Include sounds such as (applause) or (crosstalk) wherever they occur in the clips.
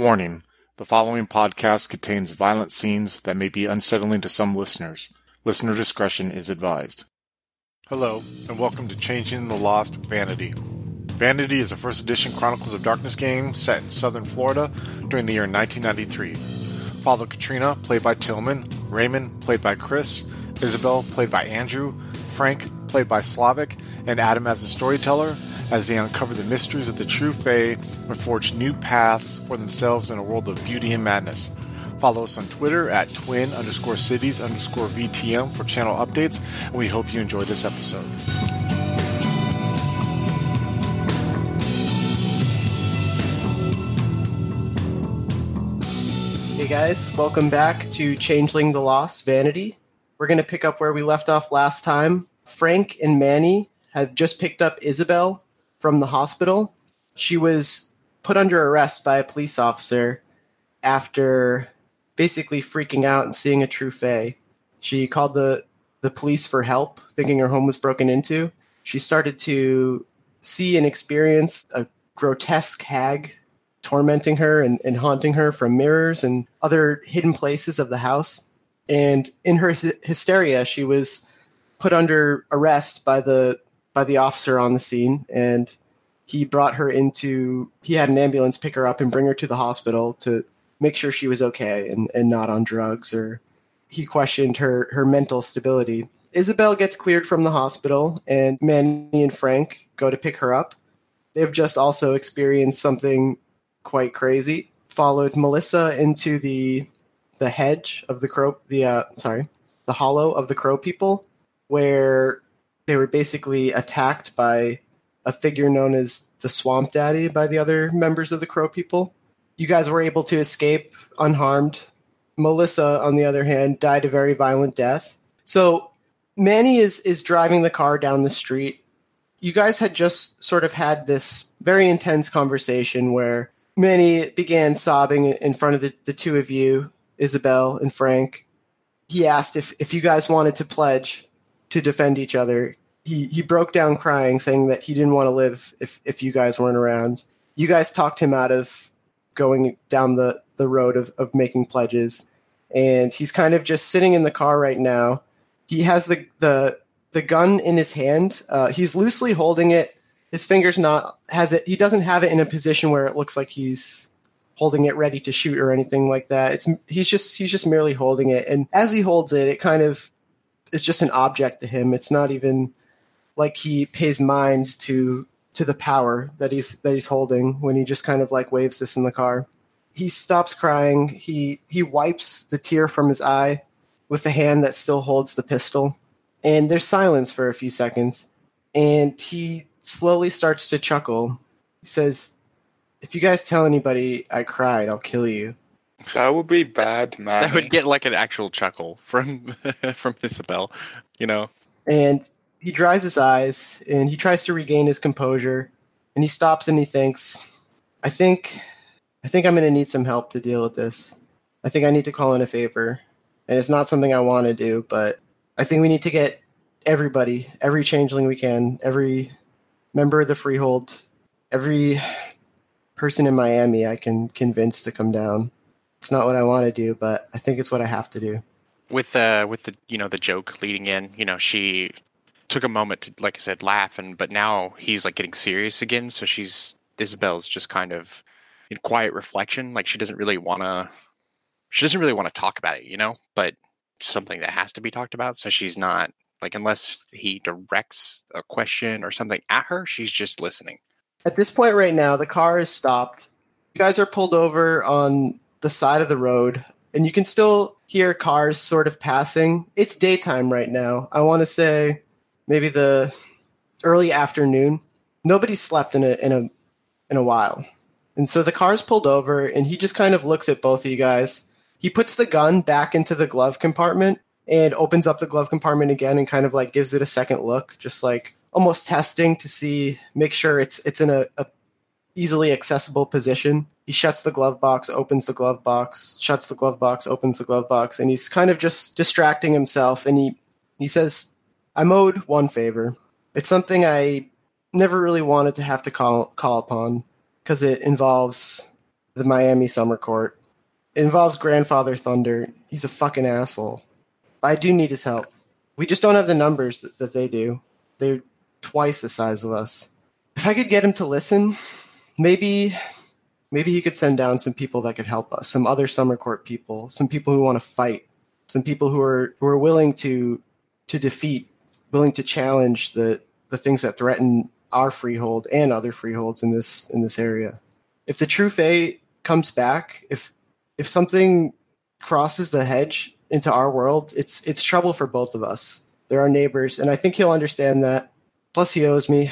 Warning: The following podcast contains violent scenes that may be unsettling to some listeners. Listener discretion is advised. Hello, and welcome to Changeling the Lost Vanity. Vanity is a first edition Chronicles of Darkness game set in southern Florida during the year 1993. Father Katrina, played by Tillman, Raymond, played by Chris, Isabel, played by Andrew, Frank, played by Slavic, and Adam as a storyteller as they uncover the mysteries of the true Fae and forge new paths for themselves in a world of beauty and madness. Follow us on Twitter at twin underscore cities underscore VTM for channel updates, and we hope you enjoy this episode. Hey guys, welcome back to Changeling the Lost Vanity. We're going to pick up where we left off last time. Frank and Manny have just picked up Isabel from the hospital. She was put under arrest by a police officer after basically freaking out and seeing a true fae. She called the, the police for help, thinking her home was broken into. She started to see and experience a grotesque hag tormenting her and, and haunting her from mirrors and other hidden places of the house. And in her hy- hysteria, she was put under arrest by the by the officer on the scene, and he brought her into. He had an ambulance pick her up and bring her to the hospital to make sure she was okay and, and not on drugs. Or he questioned her her mental stability. Isabel gets cleared from the hospital, and Manny and Frank go to pick her up. They've just also experienced something quite crazy. Followed Melissa into the the hedge of the crow the uh, sorry the hollow of the crow people where they were basically attacked by a figure known as the swamp daddy by the other members of the crow people. You guys were able to escape unharmed. Melissa on the other hand died a very violent death. So manny is is driving the car down the street. You guys had just sort of had this very intense conversation where Manny began sobbing in front of the, the two of you, Isabel and Frank. He asked if, if you guys wanted to pledge to defend each other. He, he broke down crying, saying that he didn't want to live if, if you guys weren't around. You guys talked him out of going down the, the road of, of making pledges. And he's kind of just sitting in the car right now. He has the, the, the gun in his hand. Uh, he's loosely holding it his fingers not has it he doesn't have it in a position where it looks like he's holding it ready to shoot or anything like that it's he's just he's just merely holding it and as he holds it it kind of is just an object to him. It's not even like he pays mind to to the power that he's that he's holding when he just kind of like waves this in the car. He stops crying. He he wipes the tear from his eye with the hand that still holds the pistol. And there's silence for a few seconds. And he slowly starts to chuckle. He says, If you guys tell anybody I cried, I'll kill you. (laughs) That would be bad, man. That would get like an actual chuckle from (laughs) from Isabel, you know. And he dries his eyes and he tries to regain his composure and he stops and he thinks, I think I think I'm gonna need some help to deal with this. I think I need to call in a favor. And it's not something I want to do, but I think we need to get everybody, every changeling we can, every member of the Freehold, every person in Miami I can convince to come down. It's not what I want to do, but I think it's what I have to do. With uh with the you know the joke leading in, you know, she took a moment to like I said laugh and but now he's like getting serious again, so she's Isabel's just kind of in quiet reflection, like she doesn't really want to she doesn't really want to talk about it, you know, but something that has to be talked about, so she's not like unless he directs a question or something at her, she's just listening. At this point right now, the car is stopped. You guys are pulled over on the side of the road, and you can still hear cars sort of passing. It's daytime right now. I want to say maybe the early afternoon. Nobody slept in a in a in a while. And so the car's pulled over and he just kind of looks at both of you guys. He puts the gun back into the glove compartment and opens up the glove compartment again and kind of like gives it a second look, just like almost testing to see, make sure it's it's in a, a easily accessible position. He shuts the glove box, opens the glove box, shuts the glove box, opens the glove box, and he's kind of just distracting himself. And he he says, "I'm owed one favor. It's something I never really wanted to have to call call upon because it involves the Miami Summer Court. It involves Grandfather Thunder. He's a fucking asshole. I do need his help. We just don't have the numbers that, that they do. They're twice the size of us. If I could get him to listen, maybe maybe he could send down some people that could help us, some other summer court people, some people who want to fight, some people who are who are willing to to defeat, willing to challenge the the things that threaten our freehold and other freeholds in this in this area. If the true Fae comes back, if if something crosses the hedge into our world, it's it's trouble for both of us. They're our neighbors, and I think he'll understand that. Plus, he owes me.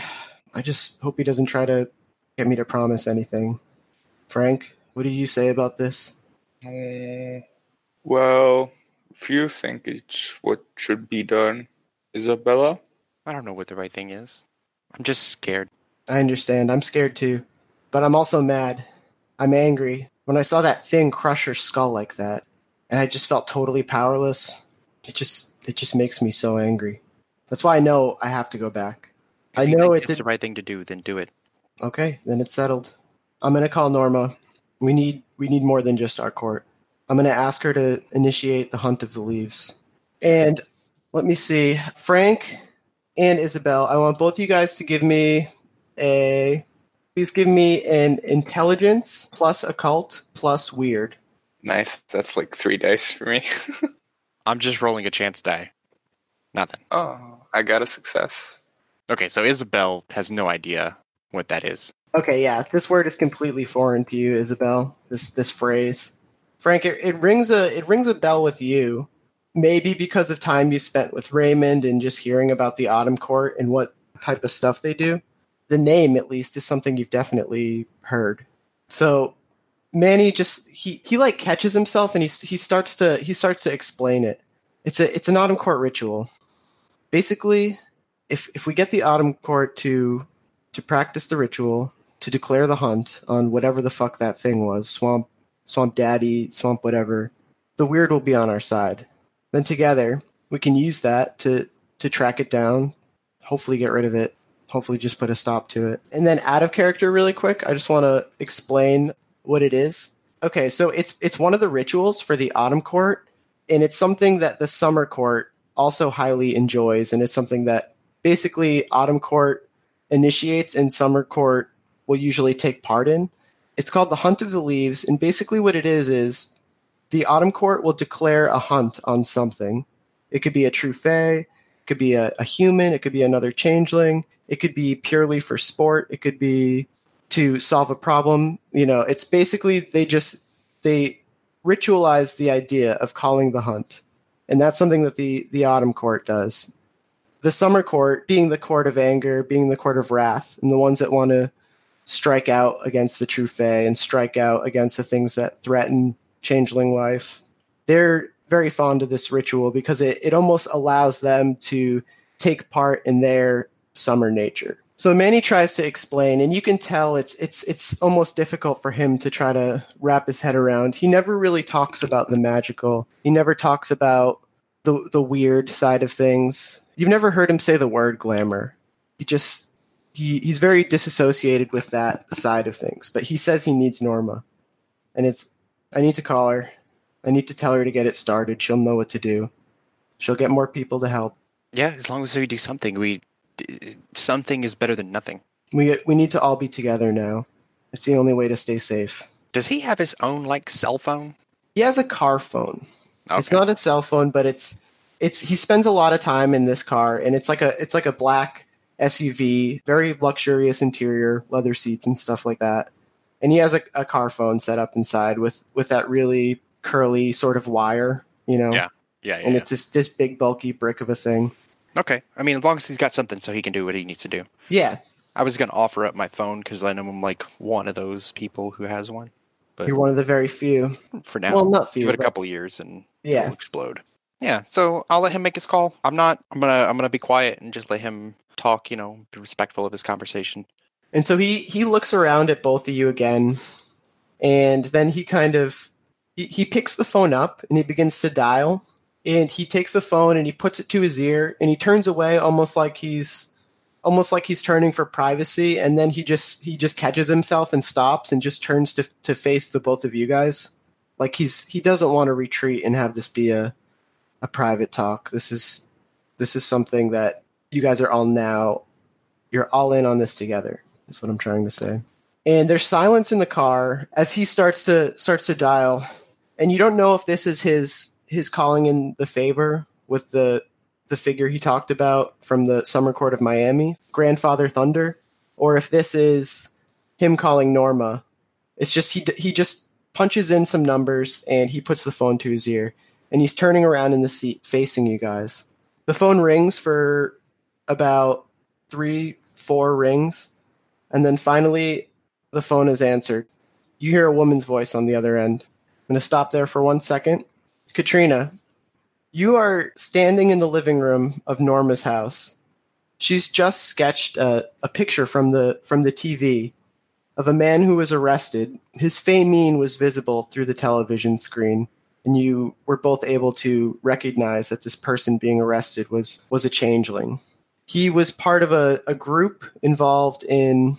I just hope he doesn't try to get me to promise anything. Frank, what do you say about this? Uh, well, if you think it's what should be done, Isabella, I don't know what the right thing is. I'm just scared. I understand. I'm scared too. But I'm also mad. I'm angry. When I saw that thing crush her skull like that, and I just felt totally powerless, it just it just makes me so angry. That's why I know I have to go back. I If you know think it's it's the right thing to do, then do it. Okay, then it's settled. I'm gonna call Norma. We need we need more than just our court. I'm gonna ask her to initiate the hunt of the leaves. And let me see, Frank and Isabel. I want both of you guys to give me a. Please give me an intelligence plus occult plus Wyrd. nice. That's like three dice for me. (laughs) I'm just rolling a chance die. Nothing. oh, I got a success. Okay, so Isabel has no idea what that is. Okay, yeah, this word is completely foreign to you, Isabel. This this phrase, Frank, it, it rings a it rings a bell with you. Maybe because of time you spent with Raymond and just hearing about the Autumn Court and what type of stuff they do. The name, at least, is something you've definitely heard. So Manny just he he like catches himself and he he starts to he starts to explain it. It's a it's an Autumn Court ritual. Basically, if if we get the Autumn Court to to practice the ritual, to declare the hunt on whatever the fuck that thing was swamp swamp daddy swamp whatever the Wyrd will be on our side. Then together we can use that to to track it down hopefully get rid of it hopefully just put a stop to it. And then out of character really quick i just want to explain what it is. Okay so it's it's one of the rituals for the autumn court and it's something that the summer court also highly enjoys and it's something that basically autumn court initiates and summer court will usually take part in. It's called the Hunt of the Leaves, and basically what it is is the Autumn Court will declare a hunt on something. It could be a true fae, it could be a, a human, it could be another changeling, it could be purely for sport, it could be to solve a problem. You know, it's basically they just they ritualize the idea of calling the hunt. And that's something that the the Autumn Court does. The Summer Court being the court of anger, being the court of wrath, and the ones that want to strike out against the true fae and strike out against the things that threaten changeling life. They're very fond of this ritual because it, it almost allows them to take part in their summer nature. So Manny tries to explain, and you can tell it's it's it's almost difficult for him to try to wrap his head around. He never really talks about the magical. He never talks about the the weird side of things. You've never heard him say the word glamour. He just he, he's very disassociated with that side of things. But he says he needs Norma, and it's I need to call her. I need to tell her to get it started. She'll know what to do. She'll get more people to help. Yeah, as long as we do something, we something is better than nothing. We we need to all be together now. It's the only way to stay safe. Does he have his own like cell phone? He has a car phone. It's not a cell phone, but it's it's he spends a lot of time in this car, and it's like a it's like a black SUV, very luxurious interior, leather seats and stuff like that. And he has a, a car phone set up inside with with that really curly sort of wire, you know. Yeah. Yeah, yeah. And yeah. it's this this big bulky brick of a thing. Okay. I mean, as long as he's got something so he can do what he needs to do. Yeah, I was going to offer up my phone because I know I'm like one of those people who has one. But you're one of the very few. for now, well, not few. give it a couple years and Yeah. it'll explode. Yeah. So I'll let him make his call. I'm not. I'm gonna. I'm gonna be quiet and just let him talk. You know, be respectful of his conversation. And so he he looks around at both of you again, and then he kind of he, he picks the phone up and he begins to dial. And he takes the phone and he puts it to his ear and he turns away almost like he's almost like he's turning for privacy, and then he just he just catches himself and stops and just turns to to face the both of you guys. Like he's he doesn't want to retreat and have this be a a private talk. This is this is something that you guys are all now you're all in on this together. Is what I'm trying to say. And there's silence in the car as he starts to starts to dial, and you don't know if this is his his calling in the favor with the the figure he talked about from the Summer Court of Miami, Grandfather Thunder, or if this is him calling Norma. It's just he he just punches in some numbers and he puts the phone to his ear and he's turning around in the seat facing you guys. The phone rings for about 3 4 rings and then finally the phone is answered. You hear a woman's voice on the other end. I'm going to stop there for 1 second. Katrina, you are standing in the living room of Norma's house. She's just sketched a, a picture from the from the TV of a man who was arrested. His fae mien was visible through the television screen, and you were both able to recognize that this person being arrested was was a changeling. He was part of a, a group involved in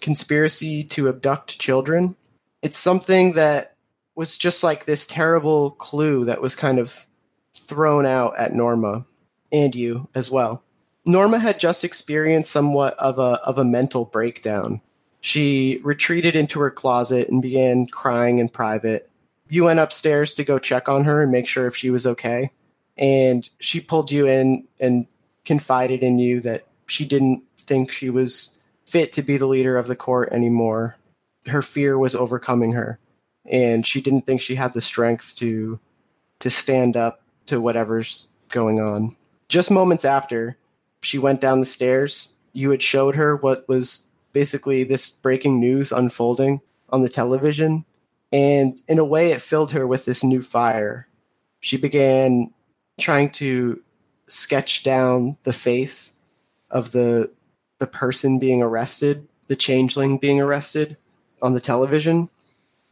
conspiracy to abduct children. It's something that was just like this terrible clue that was kind of thrown out at Norma and you as well. Norma had just experienced somewhat of a of a mental breakdown. She retreated into her closet and began crying in private. You went upstairs to go check on her and make sure if she was okay. And she pulled you in and confided in you that she didn't think she was fit to be the leader of the court anymore. Her fear was overcoming her, and she didn't think she had the strength to to stand up to whatever's going on. Just moments after she went down the stairs, you had showed her what was basically this breaking news unfolding on the television. And in a way, it filled her with this new fire. She began trying to sketch down the face of the the person being arrested, the changeling being arrested on the television.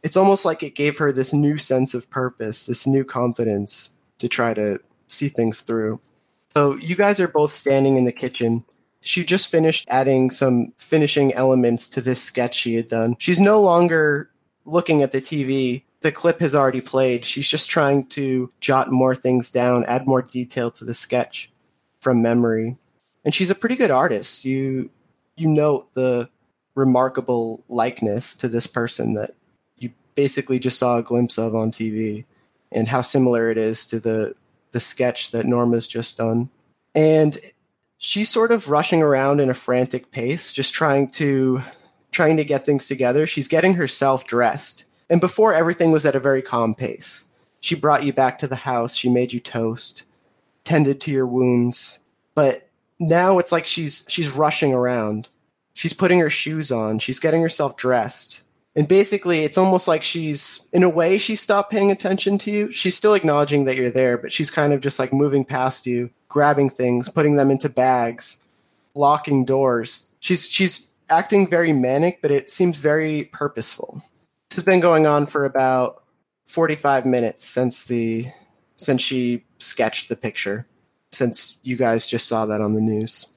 It's almost like it gave her this new sense of purpose, this new confidence to try to see things through. So you guys are both standing in the kitchen. She just finished adding some finishing elements to this sketch she had done. She's no longer looking at the TV. The clip has already played. She's just trying to jot more things down, add more detail to the sketch from memory. And she's a pretty good artist. You you note the remarkable likeness to this person that you basically just saw a glimpse of on TV and how similar it is to the the sketch that Norma's just done. And she's sort of rushing around in a frantic pace, just trying to trying to get things together. She's getting herself dressed. And before everything was at a very calm pace. She brought you back to the house, she made you toast, tended to your wounds. But now it's like she's she's rushing around. She's putting her shoes on, she's getting herself dressed and basically it's almost like she's in a way she stopped paying attention to you she's still acknowledging that you're there but she's kind of just like moving past you grabbing things putting them into bags locking doors she's she's acting very manic but it seems very purposeful has been going on for about 45 minutes since the since she sketched the picture since you guys just saw that on the news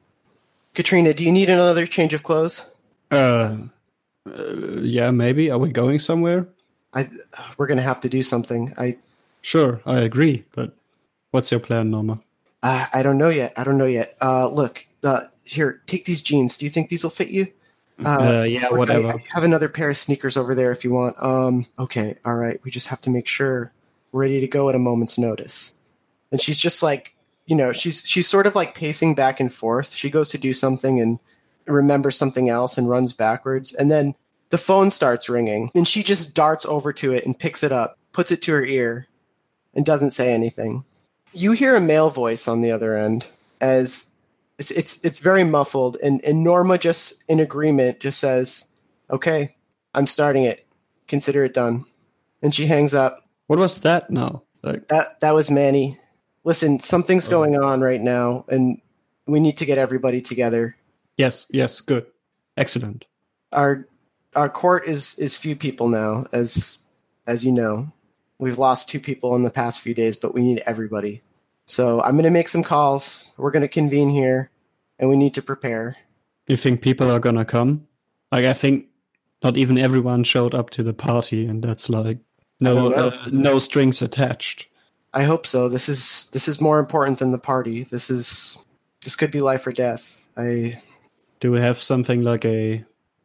katrina do you need another change of clothes uh uh, yeah, maybe. Are we going somewhere? I we're gonna have to do something. I sure, I agree. But what's your plan, Norma? Uh, I don't know yet. I don't know yet. Uh, look, uh, here, take these jeans. Do you think these will fit you? Uh, uh yeah, whatever. I, I have another pair of sneakers over there if you want. Um, okay, all right. We just have to make sure we're ready to go at a moment's notice. And she's just like, you know, she's she's sort of like pacing back and forth. She goes to do something and remembers something else and runs backwards. And then the phone starts ringing and she just darts over to it and picks it up, puts it to her ear, and doesn't say anything. You hear a male voice on the other end as it's it's, it's very muffled and, and Norma just in agreement just says, Okay, I'm starting it. Consider it done. And she hangs up. What was that No. Like that that was Manny. Listen, something's oh. going on right now and we need to get everybody together Yes, yes, good. Excellent. Our our court is is few people now, as as you know. We've lost two people in the past few days, but we need everybody. So I'm going to make some calls. We're going to convene here, and we need to prepare. You think people are gonna come? Like I think not even everyone showed up to the party, and that's like no uh, no strings attached. I hope so. This is this is more important than the party. This is this could be life or death. I Do we have something like a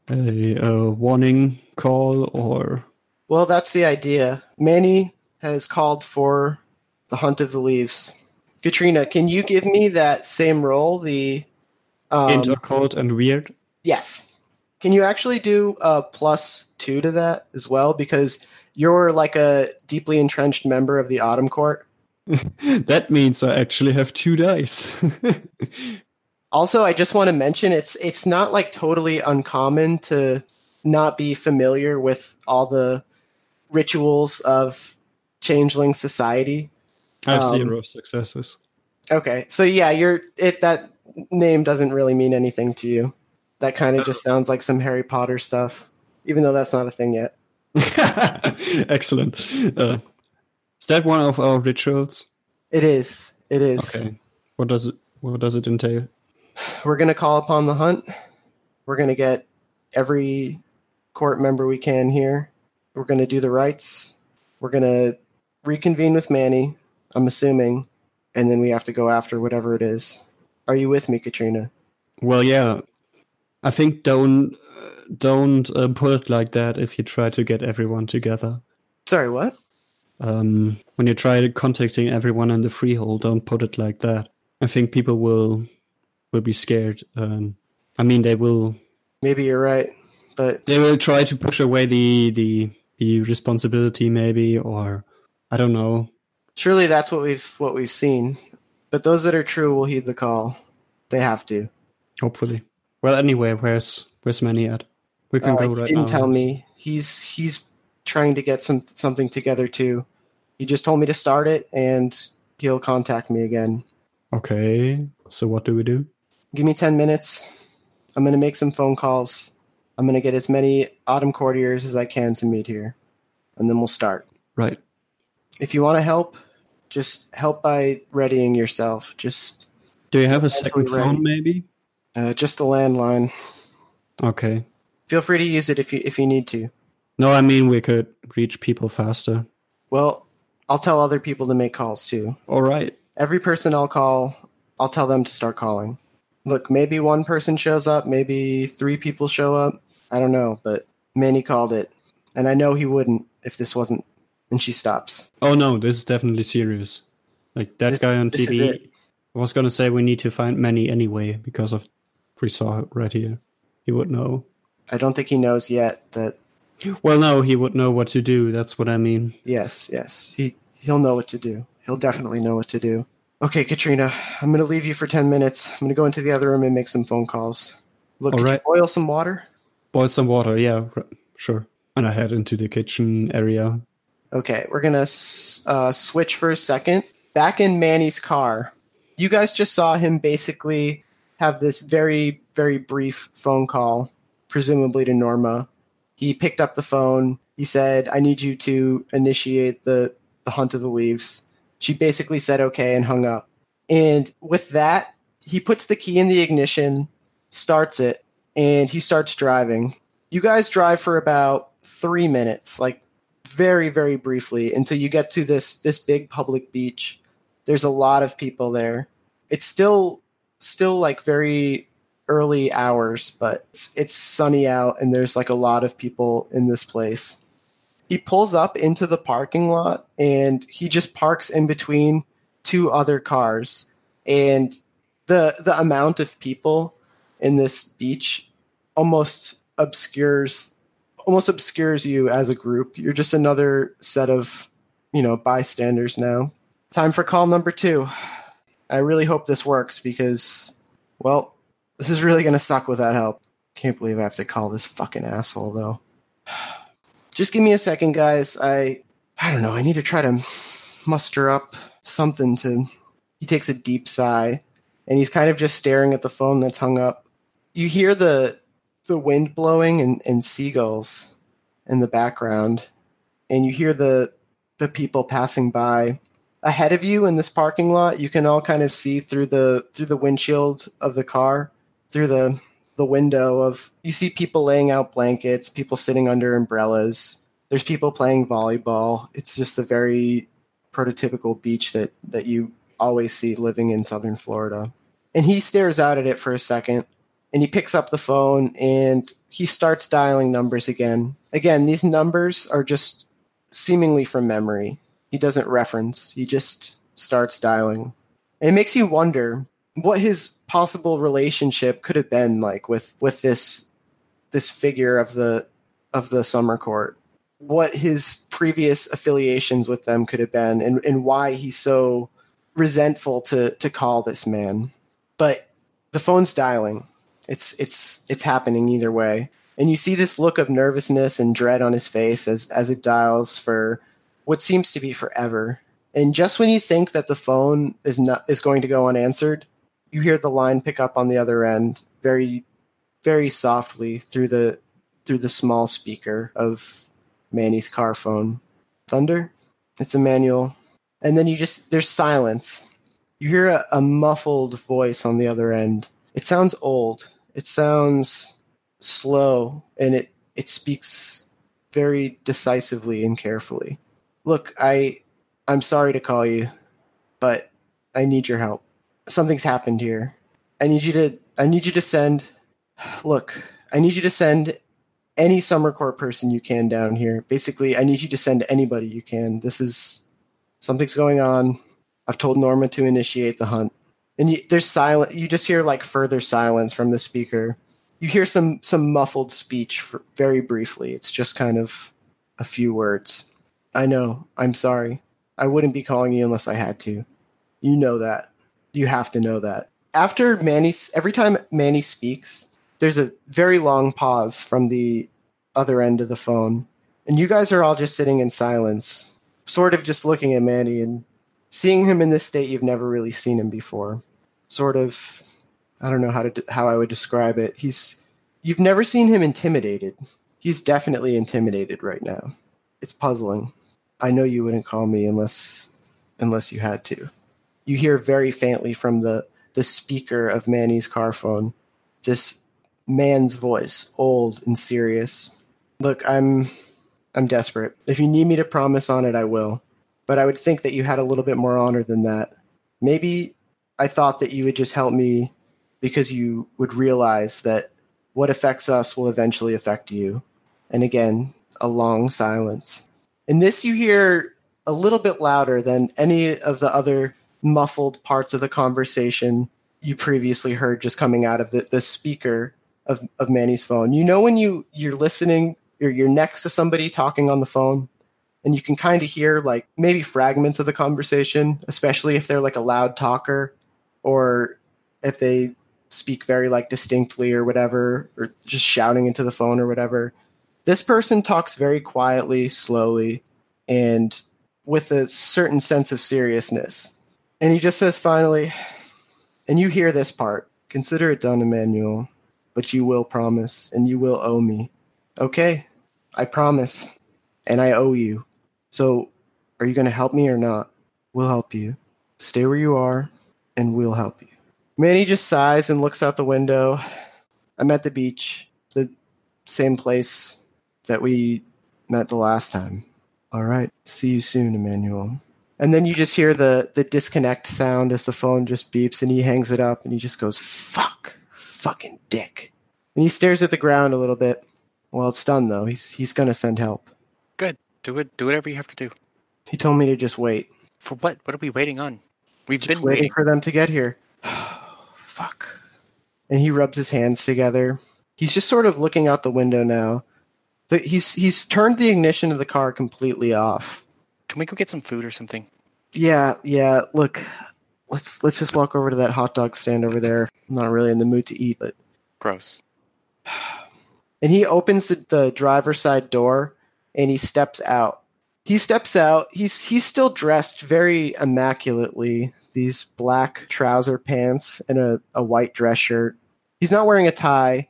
a, a warning call or well, that's the idea. Manny has called for the hunt of the leaves. Katrina, can you give me that same roll? The um, intercode and Wyrd? yes. Can you actually do a plus two to that as well? Because you're like a deeply entrenched member of the Autumn Court. (laughs) that means I actually have two dice. (laughs) Also, I just want to mention it's it's not like totally uncommon to not be familiar with all the rituals of changeling society. I have Um, zero successes. Okay, so yeah, you're it. That name doesn't really mean anything to you. That kind of just sounds like some Harry Potter stuff, even though that's not a thing yet. (laughs) Excellent. Uh, is that one of our rituals? It is. It is. Okay. What does it what does it entail? We're gonna call upon the hunt. We're gonna get every court member we can here. We're gonna do the rites. We're gonna reconvene with Manny. I'm assuming, and then we have to go after whatever it is. Are you with me, Katrina? Well, yeah. I think don't don't uh, put it like that if you try to get everyone together. Sorry, what? Um, when you try contacting everyone in the freehold, don't put it like that. I think people will will be scared. Um, I mean, they will Maybe you're right, but they will try to push away the the the responsibility, maybe, or I don't know. Surely that's what we've what we've seen. But those that are true will heed the call. They have to. Hopefully. Well, anyway, where's where's Manny at? We can Uh, go he right didn't now. tell me. He's he's trying to get some something together too. He just told me to start it, and he'll contact me again. Okay. So what do we do? Give me ten minutes. I'm gonna make some phone calls. I'm gonna get as many autumn courtiers as I can to meet here, and then we'll start. Right. If you want to help, just help by readying yourself. Just Do you have a second ready. phone, maybe? uh, just a landline. Okay. Feel free to use it if you if you need to. No, I mean we could reach people faster. Well, I'll tell other people to make calls too. All right. every person I'll call, I'll tell them to start calling. Look, maybe one person shows up, maybe three people show up. I don't know, but Manny called it. And I know he wouldn't if this wasn't. And she stops. Oh no, this is definitely serious. Like that This- guy on TV. I was gonna say we need to find Manny anyway because of we saw it right here. He would know. I don't think he knows yet that, Well, no, he would know what to do. That's what I mean. yes, yes, he, he'll know what to do. He'll definitely know what to do. Okay, Katrina, I'm going to leave you for 10 minutes. I'm going to go into the other room and make some phone calls. Look, All right. boil some water? Boil some water. Yeah, r- sure. And I head into the kitchen area. Okay, we're gonna uh, switch for a second. Back in Manny's car, you guys just saw him basically have this very, very brief phone call, presumably to Norma. He picked up the phone. He said, "I need you to initiate the the hunt of the leaves." She basically said okay and hung up. And with that, he puts the key in the ignition, starts it, and he starts driving. You guys drive for about three minutes, like very very briefly until you get to this this big public beach there's a lot of people there. It's still still like very early hours but it's, it's sunny out and there's like a lot of people in this place. He pulls up into the parking lot and he just parks in between two other cars. And the the amount of people in this beach almost obscures almost obscures you as a group. You're just another set of, you know, bystanders now. Time for call number two. I really hope this works because, well, this is really going to suck without help. Can't believe I have to call this fucking asshole, though. (sighs) Just give me a second, guys. I, I don't know. I need to try to muster up something to. He takes a deep sigh, and he's kind of just staring at the phone that's hung up. You hear the the wind blowing and, and seagulls in the background and you hear the the people passing by ahead of you in this parking lot you can all kind of see through the through the windshield of the car through the the window of you see people laying out blankets, people sitting under umbrellas. There's people playing volleyball. It's just a very prototypical beach that that you always see living in southern Florida. And he stares out at it for a second and he picks up the phone and he starts dialing numbers again. Again, these numbers are just seemingly from memory. He doesn't reference, he just starts dialing. And it makes you wonder what his possible relationship could have been like with with this this figure of the of the summer court what his previous affiliations with them could have been and, and why he's so resentful to to call this man but the phone's dialing it's it's it's happening either way and you see this look of nervousness and dread on his face as as it dials for what seems to be forever and just when you think that the phone is not is going to go unanswered you hear the line pick up on the other end very very softly through the through the small speaker of Manny's car phone. Thunder? It's Emmanuel. And then you just there's silence. You hear a, a muffled voice on the other end. It sounds old. It sounds slow and it it speaks very decisively and carefully. Look, I I'm sorry to call you, but I need your help something's happened here. I need you to I need you to send look, I need you to send any summer court person you can down here. Basically, I need you to send anybody you can. This is something's going on. I've told Norma to initiate the hunt. And you, there's silent. You just hear like further silence from the speaker. You hear some some muffled speech for, very briefly. It's just kind of a few words. I know. I'm sorry. I wouldn't be calling you unless I had to. You know that. You have to know that. After Manny, every time Manny speaks, there's a very long pause from the other end of the phone. And you guys are all just sitting in silence, sort of just looking at Manny and seeing him in this state you've never really seen him before. Sort of, I don't know how to how I would describe it. He's you've never seen him intimidated. He's definitely intimidated right now. It's puzzling. I know you wouldn't call me unless unless you had to you hear very faintly from the the speaker of Manny's car phone this man's voice, old and serious. Look, I'm I'm desperate. If you need me to promise on it, I will. But I would think that you had a little bit more honor than that. Maybe I thought that you would just help me because you would realize that what affects us will eventually affect you. And again, a long silence. In this, you hear a little bit louder than any of the other muffled parts of the conversation you previously heard just coming out of the, the speaker of, of Manny's phone. You know when you you're listening, you're you're next to somebody talking on the phone, and you can kind of hear like maybe fragments of the conversation, especially if they're like a loud talker, or if they speak very like distinctly or whatever, or just shouting into the phone or whatever. This person talks very quietly, slowly, and with a certain sense of seriousness. And he just says finally, and you hear this part consider it done, Emmanuel, but you will promise, and you will owe me. Okay, I promise, and I owe you. So, are you going to help me or not? We'll help you. Stay where you are, and we'll help you. Manny just sighs and looks out the window. I'm at the beach, the same place that we met the last time. All right, see you soon, Emmanuel. And then you just hear the the disconnect sound as the phone just beeps and he hangs it up and he just goes, Fuck, fucking dick. And he stares at the ground a little bit. Well, it's done though. He's he's gonna send help. Do it. Do whatever you have to do. He told me to just wait. For what? What are we waiting on? We've Just been waiting waiting. for them to get here. (sighs) Fuck. And he rubs his hands together. He's just sort of looking out the window now. The, he's he's turned the ignition of the car completely off. Can we go get some food or something? Yeah, yeah. Look, let's let's just walk over to that hot dog stand over there. I'm not really in the mood to eat, but Gross. (sighs) and he opens the, the driver's side door and he steps out. He steps out. He's he's still dressed very immaculately. These black trouser pants and a, a white dress shirt. He's not wearing a tie,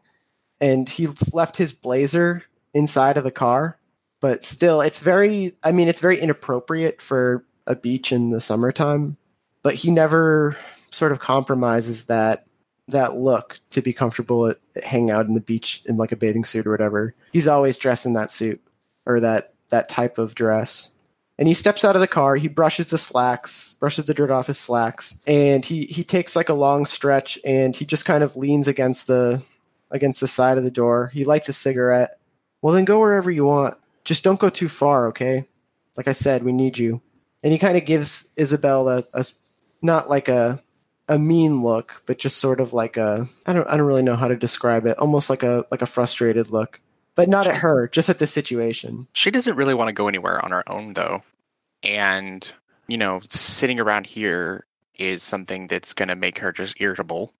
and he's left his blazer inside of the car. But still, it's very. I mean, it's very inappropriate for a beach in the summertime. But he never sort of compromises that that look to be comfortable at, at hang out in the beach in like a bathing suit or whatever. He's always dressed in that suit or that that type of dress. And he steps out of the car, he brushes the slacks, brushes the dirt off his slacks, and he he takes like a long stretch and he just kind of leans against the against the side of the door. He lights a cigarette. Well, then go wherever you want. Just don't go too far, okay? Like I said, we need you. And he kind of gives Isabel a, a not like a a mean look, but just sort of like a I don't I don't really know how to describe it. Almost like a like a frustrated look, but not at her, just at the situation. She doesn't really want to go anywhere on her own though. And you know, sitting around here is something that's going to make her just irritable.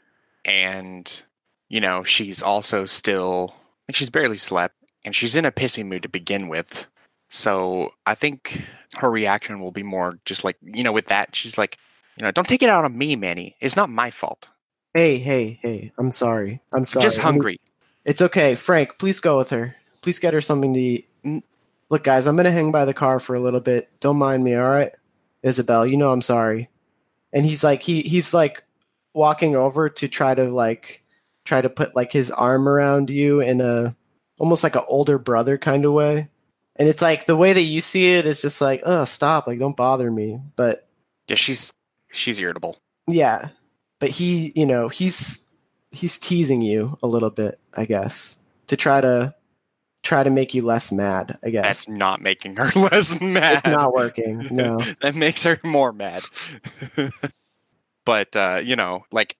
And you know, she's also still like she's barely slept and she's in a pissy mood to begin with. So, I think her reaction will be more just like, you know, with that, she's like, you know, don't take it out on me, Manny. It's not my fault. Hey, hey, hey! I'm sorry. I'm I'm sorry. just hungry. It's okay, Frank. Please go with her. Please get her something to eat. Look, guys, I'm gonna hang by the car for a little bit. Don't mind me, all right? Isabel, you know I'm sorry. And he's like, he he's like walking over to try to like try to put like his arm around you in a almost like an older brother kind of way. And it's like the way that you see it is just like, oh, stop, like don't bother me. But Yeah, she's she's irritable. yeah, but he, you know, he's he's teasing you a little bit, I guess, to try to try to make you less mad. I guess That's not making her (laughs) less mad. it's not working. (laughs) No, that makes her more mad. (laughs) but uh, you know, like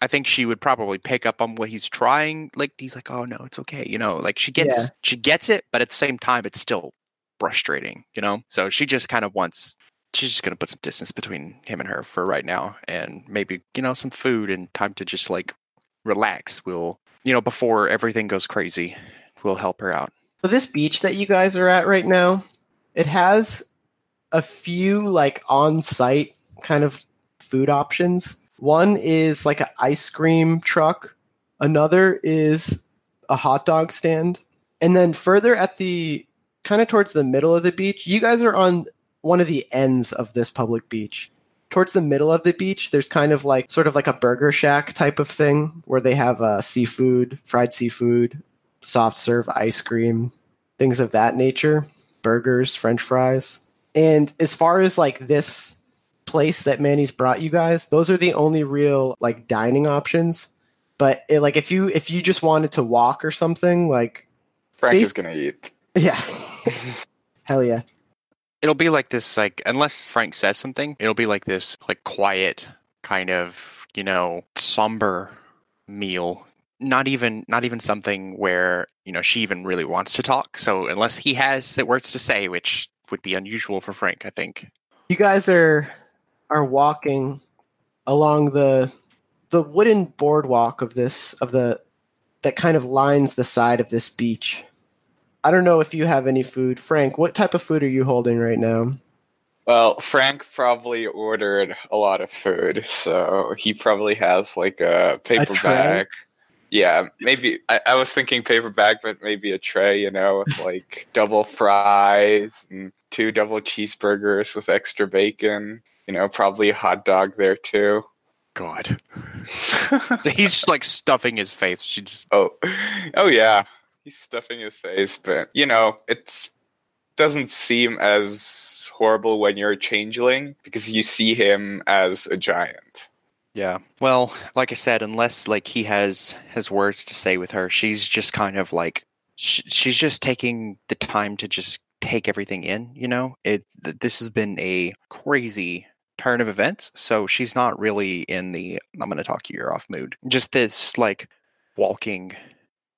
I think she would probably pick up on what he's trying. Like he's like, "Oh no, it's okay." You know, like she gets Yeah. she gets it, but at the same time, it's still frustrating. You know, so she just kind of wants. She's just gonna put some distance between him and her for right now, and maybe you know some food and time to just like relax. Will you know before everything goes crazy, we'll help her out. so this beach that you guys are at right now, it has a few like on-site kind of food options. One is like an ice cream truck. Another is a hot dog stand. And then further at the kind of towards the middle of the beach, you guys are on one of the ends of this public beach. Towards the middle of the beach, there's kind of like sort of like a burger shack type of thing where they have uh, seafood, fried seafood, soft serve ice cream, things of that nature, burgers, french fries. And as far as like this place that Manny's brought you guys, those are the only real like dining options. But it, like if you if you just wanted to walk or something, like Frank Bas- is gonna eat. yeah. (laughs) Hell yeah. It'll be like this like unless frank says something it'll be like this like quiet kind of you know somber meal. Not even not even something where you know she even really wants to talk. So unless he has the words to say which would be unusual for frank i think. You guys are are walking along the the wooden boardwalk of this of the that kind of lines the side of this beach. I don't know if you have any food. Frank, what type of food are you holding right now? Well, Frank probably ordered a lot of food, so he probably has like a paper tray? bag. Yeah, maybe I, I was thinking paper bag, but maybe a tray, you know, with (laughs) like double fries and two double cheeseburgers with extra bacon. You know, probably a hot dog there too. god (laughs) he's like stuffing his face she's oh, oh yeah, he's stuffing his face, but you know, it's doesn't seem as horrible when you're a changeling because you see him as a giant. Yeah. Well, like I said, unless like he has has words to say with her, she's just kind of like sh- she's just taking the time to just take everything in. You know, it th- this has been a crazy turn of events, so she's not really in the I'm going to talk ear off mood. Just this like walking.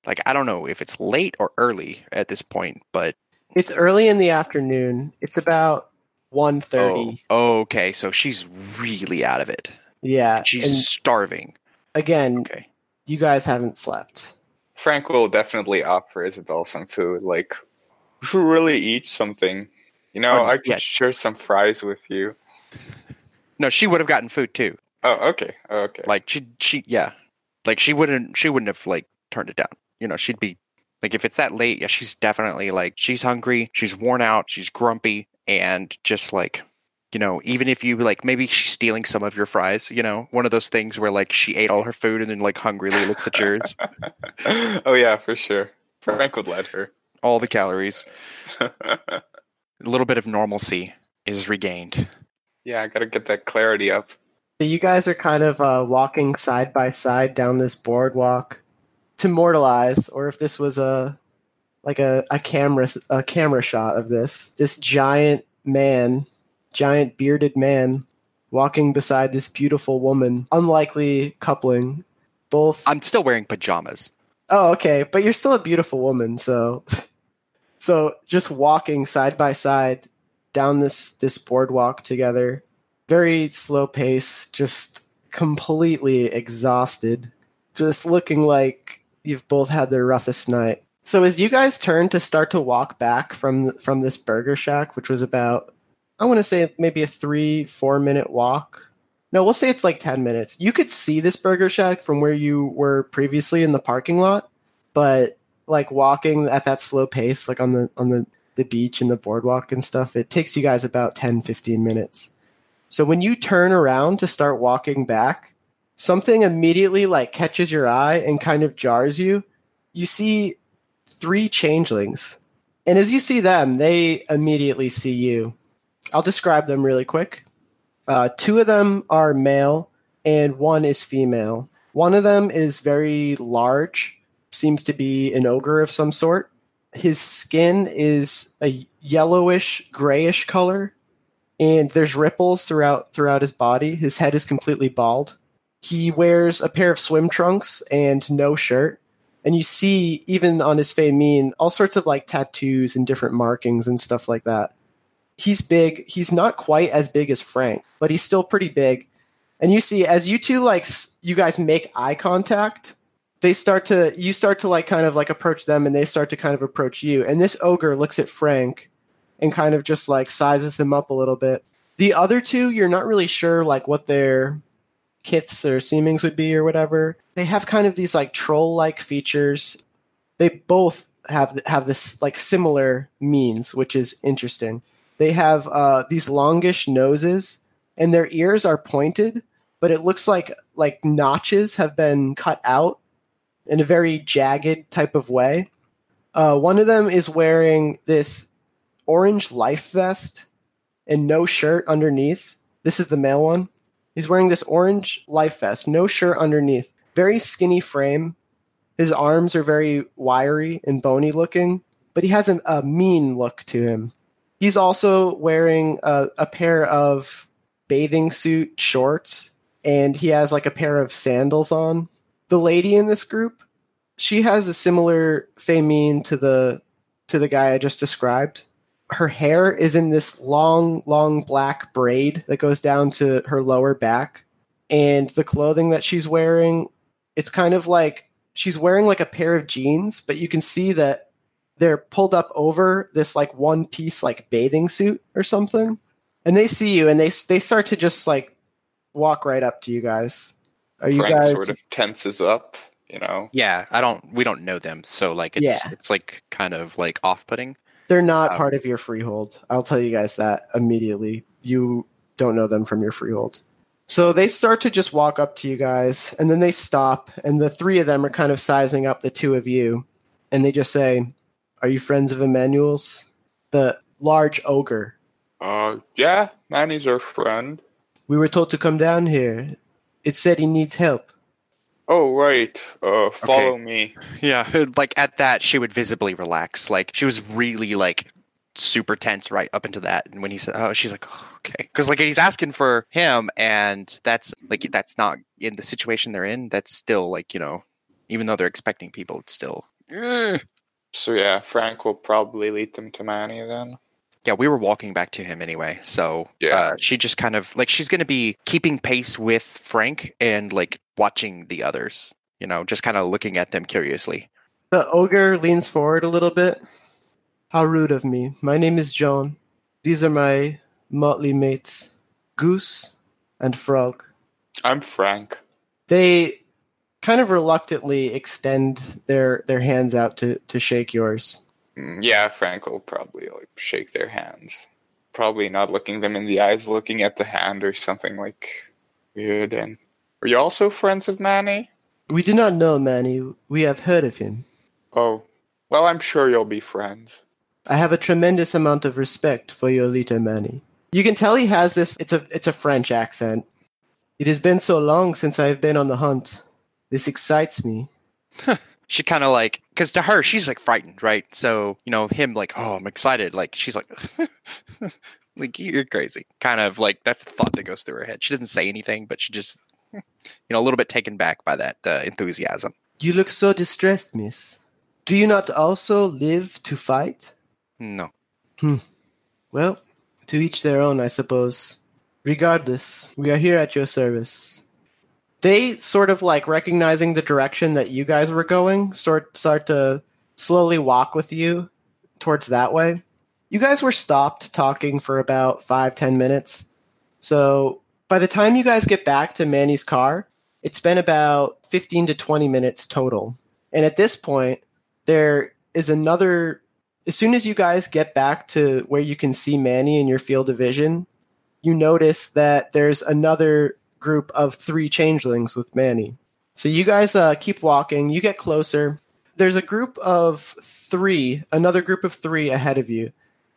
Like I don't know if it's late or early at this point, but It's early in the afternoon. It's about 1.30. oh, okay. So she's really out of it. Yeah. She's And starving. again, Okay. you guys haven't slept. Frank will definitely offer Isabel some food. Like, we should really eat something. You know, Oh, I could yeah. share some fries with you. No, she would have gotten food too. Oh, okay, oh, okay. like she she yeah like she wouldn't she wouldn't have like turned it down you know she'd be like if it's that late yeah she's definitely like she's hungry she's worn out she's grumpy and just like you know, even if you like, maybe she's stealing some of your fries. You know, one of those things where like she ate all her food and then like hungrily looked at yours. (laughs) oh yeah, for sure. Frank would let her. all the calories. (laughs) A little bit of normalcy is regained. yeah, I gotta get that clarity up. So you guys are kind of uh, walking side by side down this boardwalk to mortalize, or if this was a like a, a camera a camera shot of this this giant man, giant bearded man, walking beside this beautiful woman, unlikely coupling, both. I'm still wearing pajamas. Oh, okay, but you're still a beautiful woman, so (laughs) so just walking side by side down this this boardwalk together, very slow pace, just completely exhausted, just looking like you've both had the roughest night. So as you guys turn to start to walk back from from this burger shack, which was about I want to say maybe a 3 4 minute walk. No, we'll say it's like 10 minutes. You could see this burger shack from where you were previously in the parking lot, but like walking at that slow pace like on the on the the beach and the boardwalk and stuff, it takes you guys about 10 15 minutes. So when you turn around to start walking back, something immediately like catches your eye and kind of jars you. You see three changelings. And as you see them, they immediately see you. I'll describe them really quick. Uh, two of them are male, and one is female. One of them is very large, seems to be an ogre of some sort. His skin is a yellowish, grayish color, and there's ripples throughout throughout his body. His head is completely bald. He wears a pair of swim trunks and no shirt. And you see, even on his fae mien, all sorts of like tattoos and different markings and stuff like that. He's big. He's not quite as big as Frank, but he's still pretty big. And you see, as you two like, you guys make eye contact, they start to, you start to like kind of like approach them and they start to kind of approach you. And this ogre looks at Frank and kind of just like sizes him up a little bit. The other two, you're not really sure like what their kiths or seemings would be or whatever. They have kind of these like troll like features. They both have have this like similar miens, which is interesting. They have uh, these longish noses, and their ears are pointed, but it looks like like notches have been cut out in a very jagged type of way. Uh, one of them is wearing this orange life vest and no shirt underneath. This is the male one. He's wearing this orange life vest, no shirt underneath. Very skinny frame. His arms are very wiry and bony looking, but he has a, a mean look to him. He's also wearing a, a pair of bathing suit shorts, and he has like a pair of sandals on. The lady in this group, she has a similar fae mien to the to the guy I just described her hair is in this long, long black braid that goes down to her lower back. And the clothing that she's wearing, it's kind of like she's wearing like a pair of jeans, but you can see that they're pulled up over this like one piece like bathing suit or something. And they see you and they they start to just like walk right up to you guys. Are you guys sort of tenses up, you know. Yeah, I don't. We don't know them, so like it's Yeah. it's like kind of like off-putting. They're not Um, part of your freehold. I'll tell you guys that immediately. You don't know them from your freehold. So they start to just walk up to you guys, and then they stop, and the three of them are kind of sizing up the two of you, and they just say, Are you friends of Emmanuel's? The large ogre. Uh, yeah, Manny's our friend. We were told to come down here. It said he needs help. Oh, right. Uh, follow me. Yeah, like at that, she would visibly relax. Like she was really like super tense right up into that, and when he said, "Oh," she's like, oh, "Okay," because like he's asking for him, and that's like that's not in the situation they're in. That's still like you know, even though they're expecting people, it's still. eh. So yeah, Frank will probably lead them to Manny then. Yeah, we were walking back to him anyway, so Yeah. uh, she just kind of like she's gonna be keeping pace with Frank and like watching the others. You know, just kind of looking at them curiously. The ogre leans forward a little bit. How rude of me. My name is Joan. These are my motley mates, Goose and Frog. I'm Frank. They kind of reluctantly extend their their hands out to to shake yours. Mm, Yeah, Frank will probably like shake their hands. probably not looking them in the eyes, looking at the hand or something like weird. And are you also friends of Manny? We do not know Manny. We have heard of him. Oh, well, I'm sure you'll be friends. I have a tremendous amount of respect for your little Manny. You can tell he has this. It's a it's a French accent. It has been so long since I have been on the hunt. This excites me. (laughs) she kind of like because to her she's like frightened right so you know him like oh i'm excited like she's like (laughs) like you're crazy kind of like that's the thought that goes through her head she doesn't say anything but she just (laughs) you know a little bit taken back by that uh, enthusiasm You look so distressed, miss. Do you not also live to fight? no Well, to each their own, I suppose. Regardless, we are here at your service. They sort of like recognizing the direction that you guys were going, start start to slowly walk with you towards that way. You guys were stopped talking for about five, ten minutes. So by the time you guys get back to Manny's car, it's been about 15 to 20 minutes total. And at this point, there is another as soon as you guys get back to where you can see Manny in your field of vision, you notice that there's another group of three changelings with Manny. So you guys uh, keep walking. You get closer. There's a group of three, another group of three ahead of you.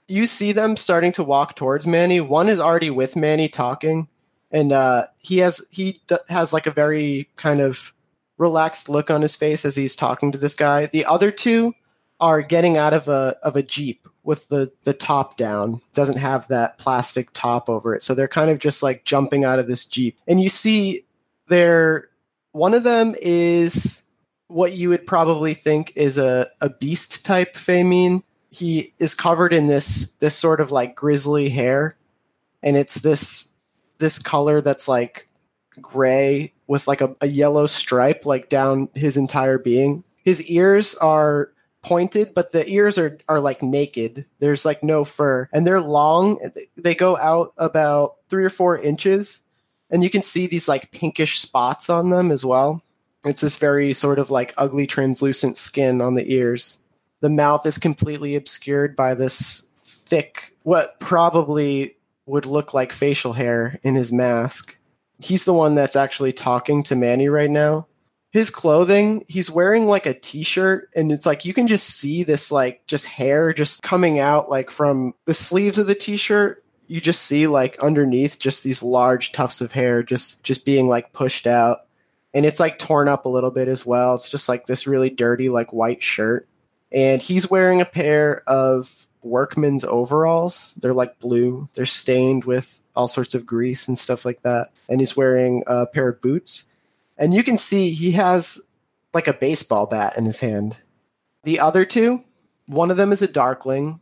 You see them starting to walk towards Manny. One is already with Manny talking, and uh, he has he d- has like a very kind of relaxed look on his face as he's talking to this guy. The other two are getting out of a of a jeep with the the top down. Doesn't have that plastic top over it. So they're kind of just like jumping out of this jeep. And you see they're one of them is what you would probably think is a, a beast type fae mien. He is covered in this this sort of like grizzly hair. And it's this this color that's like gray with like a, a yellow stripe like down his entire being. His ears are pointed, but the ears are are like naked. There's like no fur, and they're long. They go out about three or four inches, and you can see these like pinkish spots on them as well. It's this very sort of like ugly translucent skin on the ears. The mouth is completely obscured by this thick, what probably would look like facial hair in his mask. He's the one that's actually talking to Manny right now his clothing he's wearing like a t-shirt and it's like you can just see this like just hair just coming out like from the sleeves of the t-shirt. You just see like underneath just these large tufts of hair just just being like pushed out. And it's like torn up a little bit as well. It's just like this really dirty like white shirt. And he's wearing a pair of workman's overalls. They're like blue. They're stained with all sorts of grease and stuff like that. And he's wearing a pair of boots and you can see he has like a baseball bat in his hand. The other two, one of them is a darkling,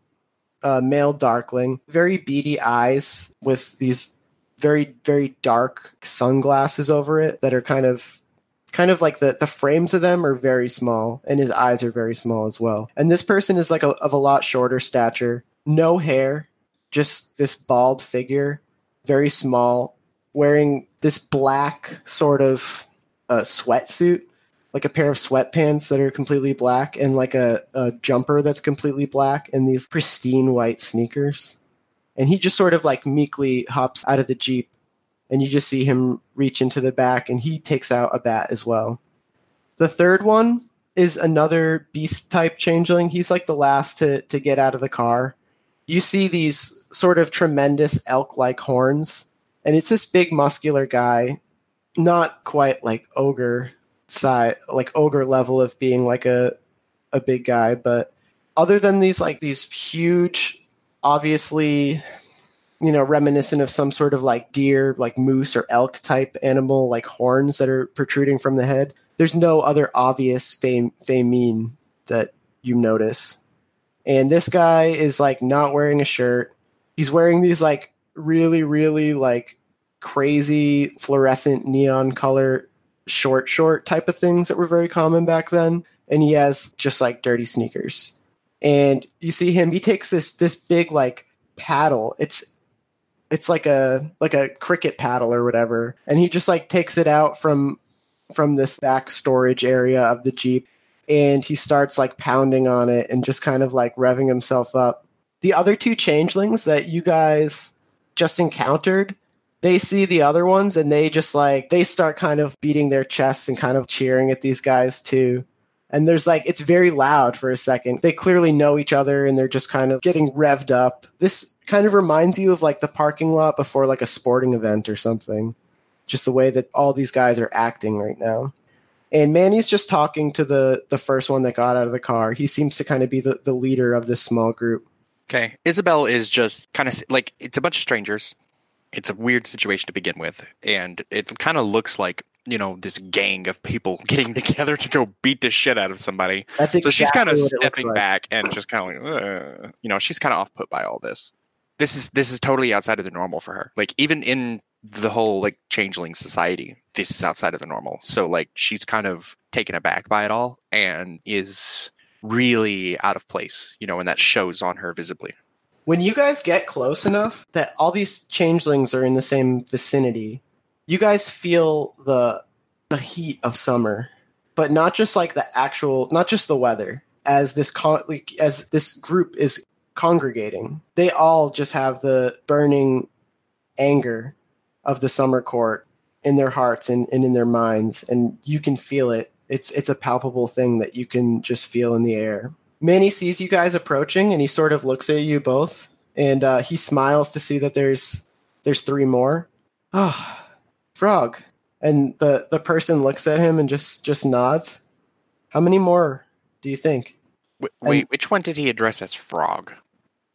a male darkling, very beady eyes with these very very dark sunglasses over it that are kind of kind of like the the frames of them are very small and his eyes are very small as well. And this person is like a, of a lot shorter stature, no hair, just this bald figure, very small, wearing this black sort of a sweatsuit, like a pair of sweatpants that are completely black, and like a, a jumper that's completely black, and these pristine white sneakers. And he just sort of like meekly hops out of the Jeep, and you just see him reach into the back, and he takes out a bat as well. The third one is another beast type changeling. He's like the last to, to get out of the car. You see these sort of tremendous elk like horns, and it's this big muscular guy not quite like ogre size, like ogre level of being like a a big guy, but other than these like these huge, obviously, you know, reminiscent of some sort of like deer, like moose or elk type animal, like horns that are protruding from the head. There's no other obvious fae mien that you notice. And this guy is like not wearing a shirt. He's wearing these like really, really like crazy fluorescent neon color short short type of things that were very common back then. And he has just like dirty sneakers. And you see him he takes this this big like paddle. It's it's like a like a cricket paddle or whatever. And he just like takes it out from from this back storage area of the jeep. And he starts like pounding on it and just kind of like revving himself up. The other two changelings that you guys just encountered, they see the other ones and they just like they start kind of beating their chests and kind of cheering at these guys too. And there's like it's very loud for a second. They clearly know each other and they're just kind of getting revved up. This kind of reminds you of like the parking lot before like a sporting event or something. Just the way that all these guys are acting right now. And Manny's just talking to the the first one that got out of the car. He seems to kind of be the, the leader of this small group. Okay. Isabel is just kind of like it's a bunch of strangers. It's a weird situation to begin with, and it kind of looks like you know this gang of people (laughs) getting together to go beat the shit out of somebody. That's exactly so she's kind of what it looks stepping like. back and just kind of like, "Ugh." you know, she's kind of off put by all this. This is this is totally outside of the normal for her. Like even in the whole like changeling society, this is outside of the normal. So like she's kind of taken aback by it all and is really out of place. You know, and that shows on her visibly. When you guys get close enough that all these changelings are in the same vicinity, you guys feel the the heat of summer, but not just like the actual, not just the weather. As this con- like, as this group is congregating, they all just have the burning anger of the summer court in their hearts and, and in their minds, and you can feel it. It's it's a palpable thing that you can just feel in the air. Manny sees you guys approaching, and he sort of looks at you both, and uh, he smiles to see that there's there's three more. Oh, frog. And the the person looks at him and just just nods. How many more do you think? Wait, which one did he address as frog?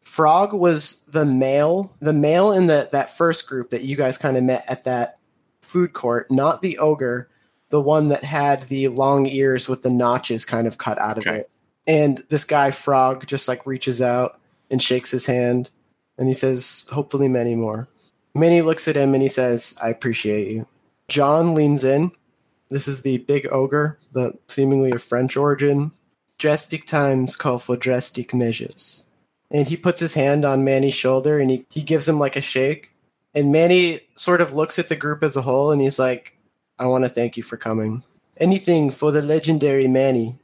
Frog was the male, the male in the that first group that you guys kind of met at that food court, not the ogre, the one that had the long ears with the notches kind of cut out of Okay. it. And this guy Frog just like reaches out and shakes his hand and he says, "Hopefully many more." Minnie looks at him and he says, "I appreciate you." John leans in. This is the big ogre, the seemingly of French origin. Drastic times call for drastic measures and he puts his hand on Manny's shoulder and he, he gives him like a shake. And Manny sort of looks at the group as a whole and he's like, I want to thank you for coming. Anything for the legendary Manny.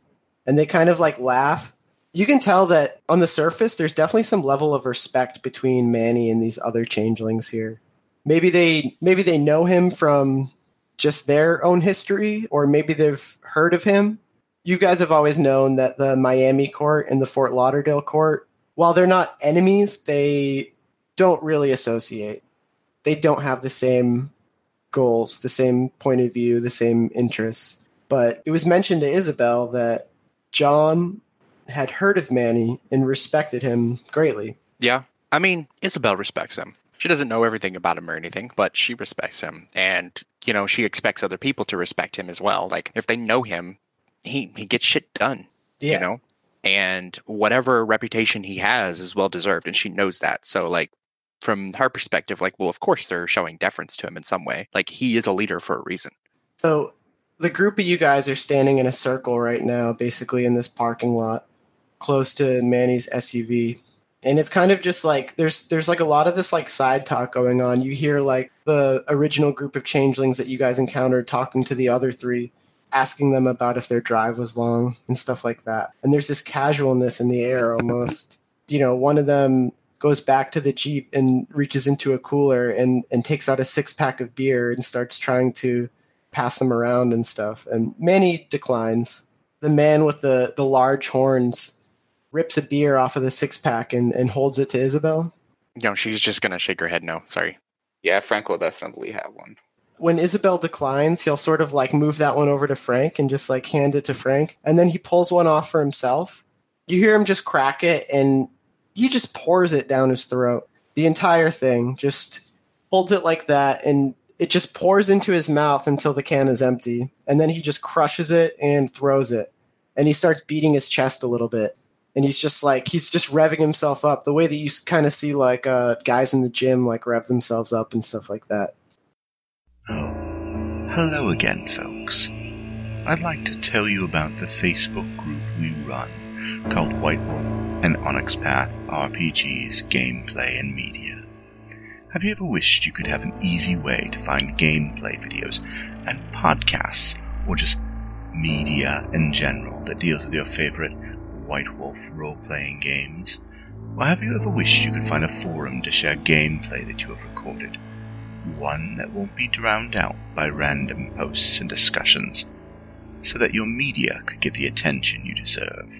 And they kind of like laugh. You can tell that on the surface, there's definitely some level of respect between Manny and these other changelings here. Maybe they maybe they know him from just their own history, or maybe they've heard of him. You guys have always known that the Miami court and the Fort Lauderdale court while they're not enemies, they don't really associate. They don't have the same goals, the same point of view, the same interests. But it was mentioned to Isabel that John had heard of Manny and respected him greatly. Yeah. I mean, Isabel respects him. She doesn't know everything about him or anything, but she respects him. And, you know, she expects other people to respect him as well. Like, if they know him, he, he gets shit done, Yeah. you know? And whatever reputation he has is well deserved, and she knows that. So, like, from her perspective, like, well, of course they're showing deference to him in some way. Like, he is a leader for a reason. So the group of you guys are standing in a circle right now, basically in this parking lot, close to Manny's SUV. And it's kind of just like there's there's like a lot of this like side talk going on. You hear like the original group of changelings that you guys encountered talking to the other three, asking them about if their drive was long and stuff like that. And there's this casualness in the air almost. you know, one of them goes back to the Jeep and reaches into a cooler and, and takes out a six pack of beer and starts trying to pass them around and stuff. And Manny declines. The man with the, the large horns rips a beer off of the six pack and, and holds it to Isabel. No, she's just going to shake her head no. Sorry. Yeah, Frank will definitely have one. When Isabel declines, he'll sort of like move that one over to Frank and just like hand it to Frank. And then he pulls one off for himself. You hear him just crack it and he just pours it down his throat. The entire thing just holds it like that and it just pours into his mouth until the can is empty. And then he just crushes it and throws it. And he starts beating his chest a little bit. And he's just like, he's just revving himself up the way that you kind of see like uh, guys in the gym like rev themselves up and stuff like that. Oh, hello again, folks. I'd like to tell you about the Facebook group we run called White Wolf and Onyx Path RPGs Gameplay and Media. Have you ever wished you could have an easy way to find gameplay videos and podcasts, or just media in general that deals with your favorite White Wolf role playing games? Or have you ever wished you could find a forum to share gameplay that you have recorded? One that won't be drowned out by random posts and discussions, so that your media could get the attention you deserve.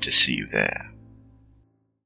to see you there.